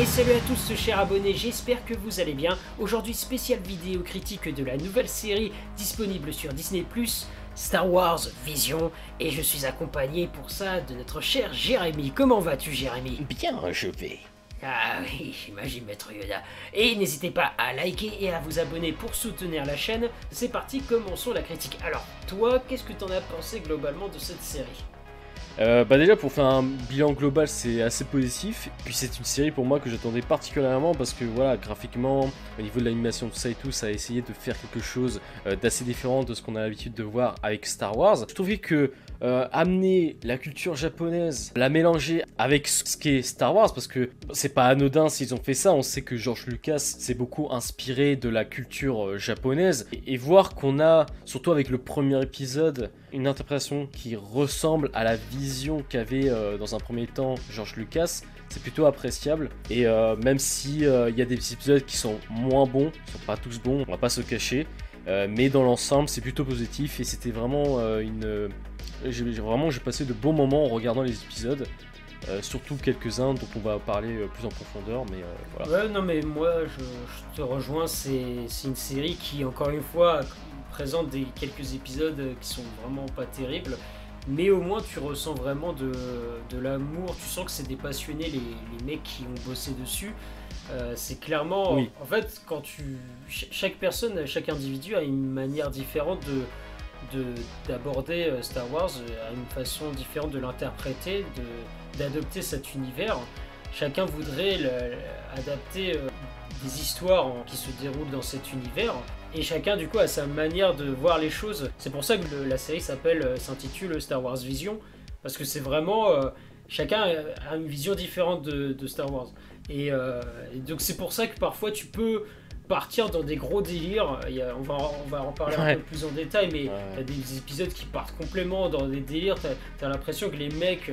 Et salut à tous chers abonnés, j'espère que vous allez bien. Aujourd'hui spéciale vidéo critique de la nouvelle série disponible sur Disney+, Star Wars Vision, et je suis accompagné pour ça de notre cher Jérémy. Comment vas-tu Jérémy? Bien, je vais. Ah oui, j'imagine Maître Yoda. Et n'hésitez pas à liker et à vous abonner pour soutenir la chaîne. C'est parti, commençons la critique. Alors, toi, qu'est-ce que t'en as pensé globalement de cette série? Euh, bah déjà pour faire un bilan global c'est assez positif, puis c'est une série pour moi que j'attendais particulièrement parce que voilà graphiquement au niveau de l'animation tout ça et tout ça a essayé de faire quelque chose euh, d'assez différent de ce qu'on a l'habitude de voir avec Star Wars. Je trouvais que euh, amener la culture japonaise, la mélanger avec ce qu'est Star Wars, parce que c'est pas anodin s'ils ont fait ça, on sait que George Lucas s'est beaucoup inspiré de la culture japonaise, et, voir qu'on a, surtout avec le premier épisode, une interprétation qui ressemble à la vision qu'avait euh, dans un premier temps George Lucas, c'est plutôt appréciable. Et même s'il il y a des épisodes qui sont moins bons, ils sont pas tous bons, on va pas se cacher. mais dans l'ensemble, c'est plutôt positif et c'était vraiment une, j'ai vraiment j'ai passé de bons moments en regardant les épisodes. Euh, surtout quelques-uns dont on va parler euh, plus en profondeur, mais euh. Ouais, non, mais moi je, te rejoins, c'est une série qui, encore une fois, présente des, quelques épisodes qui sont vraiment pas terribles, mais au moins tu ressens vraiment de, de l'amour, tu sens que c'est des passionnés, les, les, mecs qui ont bossé dessus. c'est clairement, en fait, quand tu. Chaque personne, chaque individu a une manière différente de d'aborder euh, Star Wars euh, à une façon différente de l'interpréter, d'adopter cet univers. Chacun voudrait adapter euh, des histoires qui se déroulent dans cet univers et chacun du coup a sa manière de voir les choses. C'est pour ça que la série s'appelle s'intitule Star Wars Vision parce que c'est vraiment chacun a une vision différente de, Star Wars. et donc c'est pour ça que parfois tu peux partir dans des gros délires. Il on, va, on va en parler un peu plus en détail, mais il y a des épisodes qui partent complètement dans des délires. T'as as, l'impression que les mecs,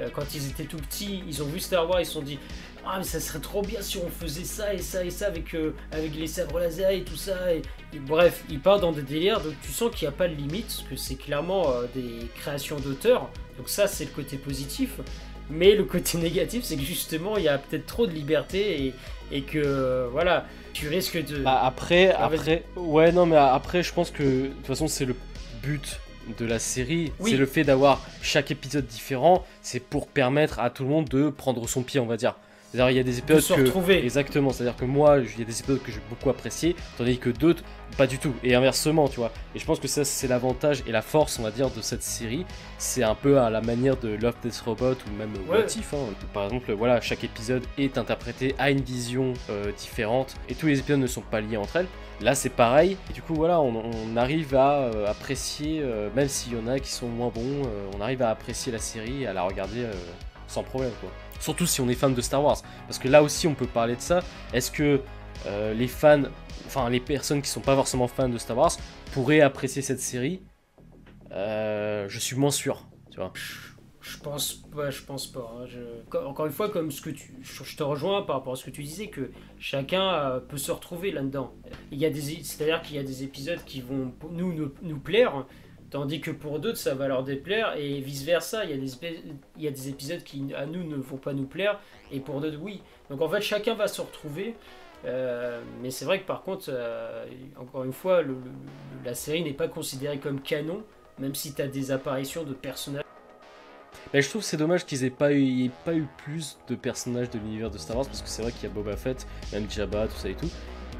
euh, quand ils étaient tout petits, ils ont vu Star Wars, ils se sont dit Ah, mais ça serait trop bien si on faisait ça et ça et ça avec, euh, avec les sabres laser et tout ça. Et, bref, ils partent dans des délires, donc tu sens qu'il n'y a pas de limite, parce que c'est clairement euh, des créations d'auteurs. Donc, ça, c'est le côté positif. Mais le côté négatif, c'est que justement, il y a peut-être trop de liberté et, et que voilà, tu risques de. Bah après, ah, après, ouais, non, mais après, je pense que de toute façon, c'est le but de la série, c'est le fait d'avoir chaque épisode différent, c'est pour permettre à tout le monde de prendre son pied, on va dire. C'est-à-dire, il y a des épisodes que. Retrouver. Exactement, c'est-à-dire que moi, il y a des épisodes que j'ai beaucoup appréciés, tandis que d'autres, pas du tout. Et inversement, tu vois. Et je pense que ça, c'est l'avantage et la force, on va dire, de cette série. C'est un peu à la manière de Love Death Robot ou même ouais. What If, hein. Par exemple, voilà, chaque épisode est interprété à une vision euh, différente et tous les épisodes ne sont pas liés entre elles. Là, c'est pareil. Et du coup, voilà, on, arrive à euh, apprécier, euh, même s'il y en a qui sont moins bons, on arrive à apprécier la série et à la regarder sans problème, quoi. Surtout si on est fan de Star Wars. Parce que là aussi, on peut parler de ça. Est-ce que euh, les fans, enfin les personnes qui sont pas forcément fans de Star Wars, pourraient apprécier cette série? Euh, Je suis moins sûr, tu vois. Je pense pas, je pense pas. Hein. Encore une fois, comme ce que tu, je te rejoins par rapport à ce que tu disais, que chacun euh, peut se retrouver là-dedans. Il y a des, c'est-à-dire qu'il y a des épisodes qui vont nous, nous plaire, Tandis que pour d'autres, ça va leur déplaire et vice-versa. Il, y a des il y a des épisodes qui, à nous, ne vont pas nous plaire et pour d'autres, oui. Donc en fait, chacun va se retrouver. Euh, mais c'est vrai que par contre, euh, encore une fois, la série n'est pas considérée comme canon, même si tu as des apparitions de personnages. Mais je trouve c'est dommage qu'ils aient pas eu, pas eu plus de personnages de l'univers de Star Wars, parce que c'est vrai qu'il y a Boba Fett, même Jabba, tout ça et tout.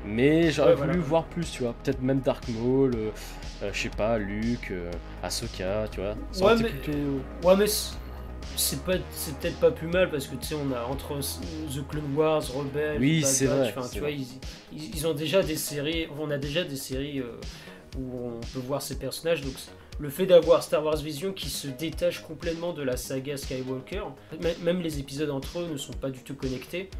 Mais j'aurais voulu voir plus, tu vois. Peut-être même Dark Maul, euh, euh, je sais pas, Luke, euh, Ahsoka, tu vois. ouais, mais, ouais, mais c'est pas c'est peut-être pas plus mal parce que tu sais on a entre The Clone Wars, Rebels, oui c'est vrai, tu vois ils, ils, ont déjà des séries, on a déjà des séries où on peut voir ces personnages donc le fait d'avoir Star Wars Vision qui se détache complètement de la saga Skywalker, même les épisodes entre eux ne sont pas du tout connectés.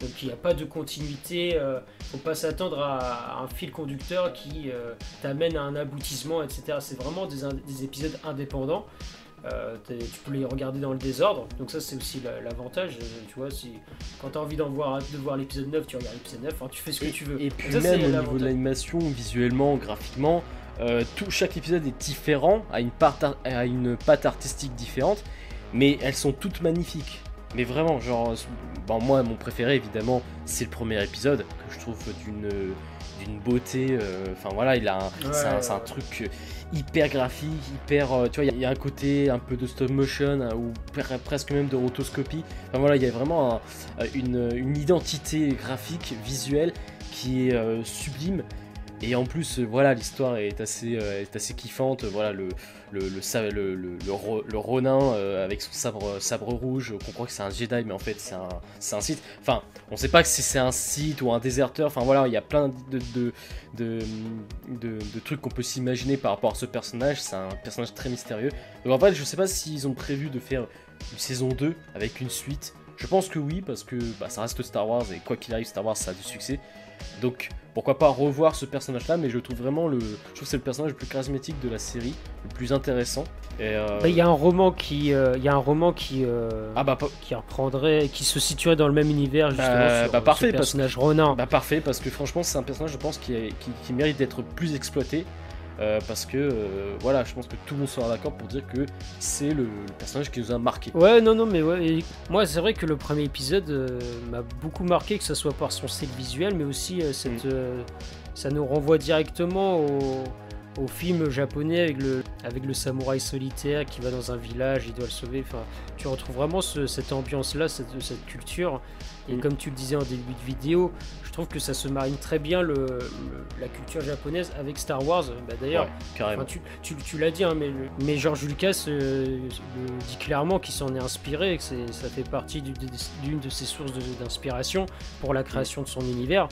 Donc il n'y a pas de continuité, il euh, ne faut pas s'attendre à, un fil conducteur qui euh, t'amène à un aboutissement, etc. C'est vraiment des, épisodes indépendants. Euh, tu peux les regarder dans le désordre, donc ça c'est aussi l'avantage, tu vois, si, quand tu as envie d'en voir, de voir l'épisode 9, tu regardes l'épisode 9, tu fais ce que tu veux. Et puis même au niveau de l'animation, visuellement, graphiquement, tout, chaque épisode est différent, a une, part, a une patte artistique différente, mais elles sont toutes magnifiques. Mais vraiment, genre, bon, moi, mon préféré, évidemment, c'est le premier épisode, que je trouve d'une d'une beauté. Enfin voilà, il a c'est un, truc hyper graphique, hyper. tu vois, il y, a un côté un peu de stop motion hein, ou presque même de rotoscopie. Enfin voilà, il y a vraiment une, une, identité graphique, visuelle qui est sublime et en plus, euh, voilà, l'histoire est assez, euh, est kiffante. Voilà, le, le, le, le, Ronin euh, avec son sabre, sabre rouge, qu'on croit que c'est un Jedi, mais en fait, c'est un, un site. Enfin, on sait pas si c'est un site ou un déserteur. Enfin, voilà, il y a plein de, trucs qu'on peut s'imaginer par rapport à ce personnage. C'est un personnage très mystérieux. Donc, en fait, je sais pas s'ils ont prévu de faire une saison 2 avec une suite. Je pense que oui, parce que bah, ça reste Star Wars et quoi qu'il arrive, Star Wars ça a du succès. Donc pourquoi pas revoir ce personnage-là, mais je trouve vraiment le, je trouve c'est le personnage le plus charismatique de la série, le plus intéressant. Euh, bah, il y a un roman qui, euh, il y a un roman qui, euh, ah bah, qui reprendrait, qui se situerait dans le même univers bah, justement sur bah, parfait, ce personnage Ronin. Bah parfait, parce que franchement c'est un personnage, je pense, qui, qui mérite d'être plus exploité. Euh, parce que euh, voilà, je pense que tout le monde sera d'accord pour dire que c'est le, personnage qui nous a marqué. Ouais, non, non, mais ouais, moi c'est vrai que le premier épisode euh, m'a beaucoup marqué, que ce soit par son style visuel, mais aussi cette, mm. ça nous renvoie directement au, au, film japonais avec le, avec le samouraï solitaire qui va dans un village, il doit le sauver. Enfin, tu retrouves vraiment cette ambiance-là, cette, cette culture. Et mm. comme tu le disais en début de vidéo, je trouve que ça se marine très bien le, la culture japonaise avec Star Wars. Bah, D'ailleurs, tu, tu, tu l'as dit, hein, mais, mais George Lucas euh, dit clairement qu'il s'en est inspiré, que ça fait partie d'une de ses sources d'inspiration pour la création de son univers.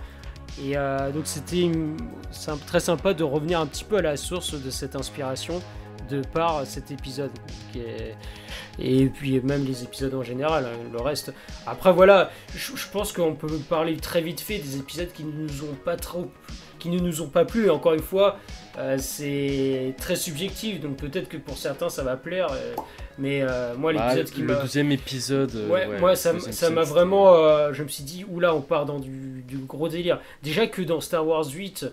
Et euh, donc c'était très sympa de revenir un petit peu à la source de cette inspiration de par cet épisode. Et puis même les épisodes en général, hein, le reste. Après voilà, je, pense qu'on peut parler très vite fait des épisodes qui ne nous ont pas trop, qui ne nous ont pas plu. Et encore une fois, euh, c'est très subjectif, donc peut-être que pour certains ça va plaire. Euh, mais euh, moi bah, l'épisode qui le deuxième épisode. Ouais, moi ça m'a vraiment, je me suis dit oula on part dans du, du, gros délire. Déjà que dans Star Wars 8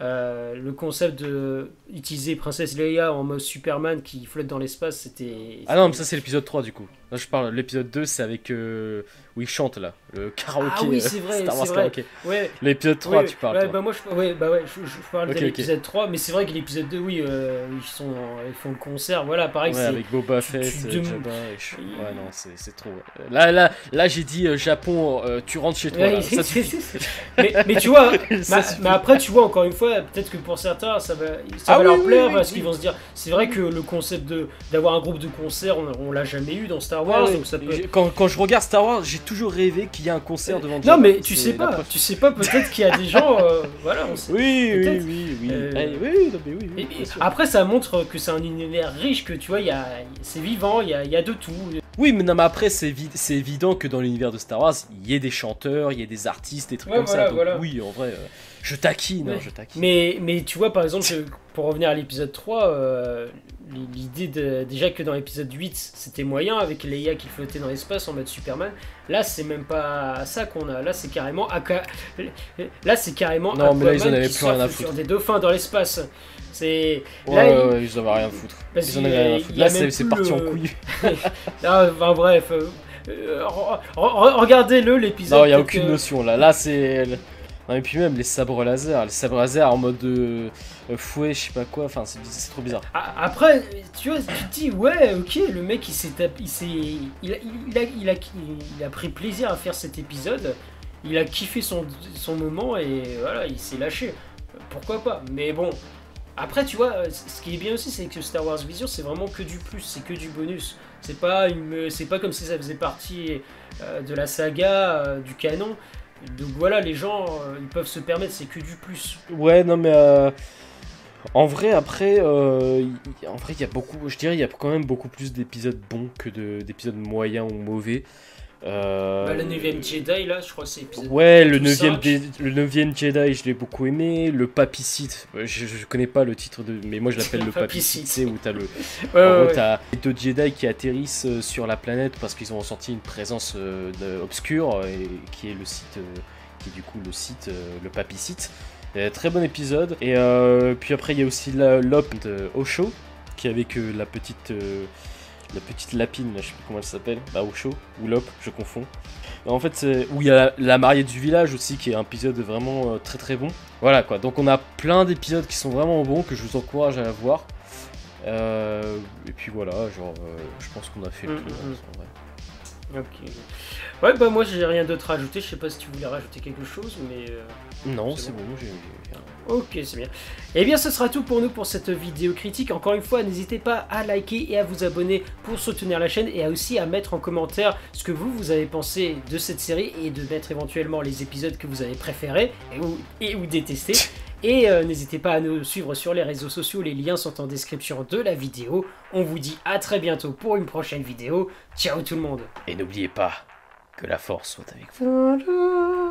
euh, le concept de utiliser Princesse Leia en mode Superman qui flotte dans l'espace, c'était. Ah non, mais ça c'est l'épisode 3 du coup. Là je parle, l'épisode 2 c'est avec. Euh, où il chante là, le karaoké. Ah oui, c'est vrai, Star Wars karaoké. Ouais. L'épisode 3, tu parles. Ouais, bah moi je, ouais, bah ouais, je, je parle de l'épisode 3, mais c'est vrai que l'épisode 2, oui, euh, ils, sont, ils font le concert, voilà, pareil. Ouais, avec Boba Fett, Jabba et Ouais, non, c'est trop. Là, là, là j'ai dit Japon, tu rentres chez toi. Là, ça mais, mais, tu vois, mais après, tu vois, encore une fois, peut-être que pour certains, ça va, ça ah va leur plaire parce qu'ils vont se dire, c'est vrai que le concept d'avoir un groupe de concert, on, on l'a jamais eu dans Star Wars. donc ça peut... quand, quand je regarde Star Wars, j'ai toujours rêvé qu'il y ait un concert devant Non, mais tu sais pas, tu sais pas, peut-être qu'il y a des gens. Euh, voilà, on sait. Oui, oui, oui, oui. Euh, oui, oui, oui, après, ça montre que c'est un univers riche, que tu vois, c'est vivant, il y a, y a de tout. Oui, mais non, mais après, c'est évident que dans l'univers de Star Wars, il y ait des chanteurs, il y ait des artistes, des trucs comme ça. Donc, oui, en vrai. Euh, je taquine, hein, je taquine. Mais, mais tu vois, par exemple, pour revenir à l'épisode 3, euh, l'idée de, déjà que dans l'épisode 8, c'était moyen avec Leia qui flottait dans l'espace en mode Superman. Là, c'est même pas ça qu'on a. Là, c'est carrément Là, c'est carrément non, mais là, ils en avaient plus rien à foutre. sur des dauphins dans l'espace. C'est ouais, là, ouais, ils... en avaient rien à foutre. ils en avaient rien à foutre. Là, c'est parti en couille. ah, enfin, bref. Euh, regardez-le l'épisode. Non, il n'y a aucune notion là. Là, c'est et puis même les sabres laser, les sabres laser en mode euh, fouet, je sais pas quoi, enfin c'est trop bizarre. Après, tu vois, tu te dis, ouais, ok, le mec il s'est il, il, a, il, a, il, a, il a pris plaisir à faire cet épisode, il a kiffé son, son moment et voilà, il s'est lâché. Pourquoi pas Mais bon, après, tu vois, ce qui est bien aussi, c'est que Star Wars Vision, c'est vraiment que du plus, c'est que du bonus. C'est pas, pas comme si ça faisait partie euh, de la saga, euh, du canon. Donc voilà, les gens, euh, ils peuvent se permettre, c'est que du plus. Ouais, non mais euh, en vrai, après, euh, en vrai, il y a beaucoup, je dirais, il y a quand même beaucoup plus d'épisodes bons que d'épisodes moyens ou mauvais. Euh... Bah, le 9ème Jedi, là, je crois que c'est épisode Ouais, le 9ème, le 9 Jedi, je l'ai beaucoup aimé. Le Papicite, je, je, connais pas le titre de. Mais moi, je l'appelle le Papicite. C'est où t'as le. ouais, t'as les deux Jedi qui atterrissent euh, sur la planète parce qu'ils ont ressenti une présence euh, obscure, et, qui est le site. Euh, qui est du coup le site, le Papicite. très bon épisode. Et puis après, il y a aussi l'op de Osho, qui est avec la petite la petite lapine, là, je sais plus comment elle s'appelle, bah Osho, ou Lop, je confonds. En fait, c'est où il y a la, mariée du village aussi, qui est un épisode vraiment euh, très très bon. Voilà quoi, donc on a plein d'épisodes qui sont vraiment bons, que je vous encourage à voir. Euh, et puis voilà, genre, euh, je pense qu'on a fait le Mm, tour. mm, mm. Ok. Ouais, bah moi j'ai rien d'autre à ajouter. Je sais pas si tu voulais rajouter quelque chose, mais. euh, Non, C'est bon. bon, j'ai. j'ai- Ok, c'est bien. Eh bien, ce sera tout pour nous pour cette vidéo critique. Encore une fois, n'hésitez pas à liker et à vous abonner pour soutenir la chaîne et à aussi à mettre en commentaire ce que vous, vous avez pensé de cette série et de mettre éventuellement les épisodes que vous avez préférés et ou, et ou détestés. Et euh, n'hésitez pas à nous suivre sur les réseaux sociaux, les liens sont en description de la vidéo. On vous dit à très bientôt pour une prochaine vidéo. Ciao tout le monde Et n'oubliez pas que la force soit avec vous.